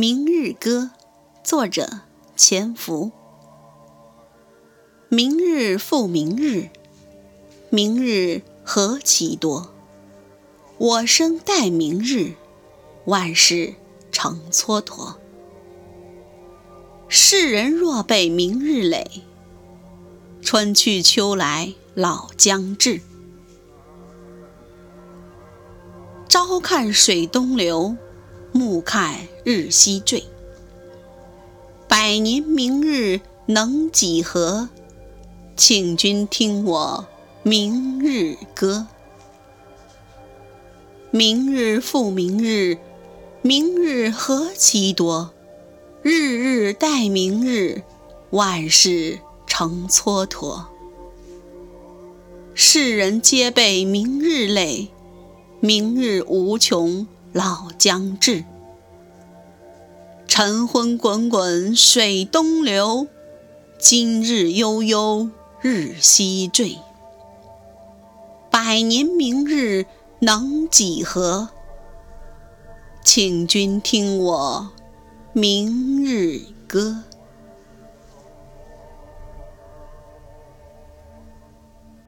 明日歌》，作者钱福。明日复明日，明日何其多。我生待明日，万事成蹉跎。世人若被明日累，春去秋来老将至。朝看水东流，暮看日西坠。百年明日能几何？请君听我明日歌。明日复明日，明日何其多。日日待明日，万事成蹉跎。世人皆被明日累，明日无穷老将至。晨昏滚滚水东流，今日悠悠。日西坠，百年明日能几何？请君听我明日歌。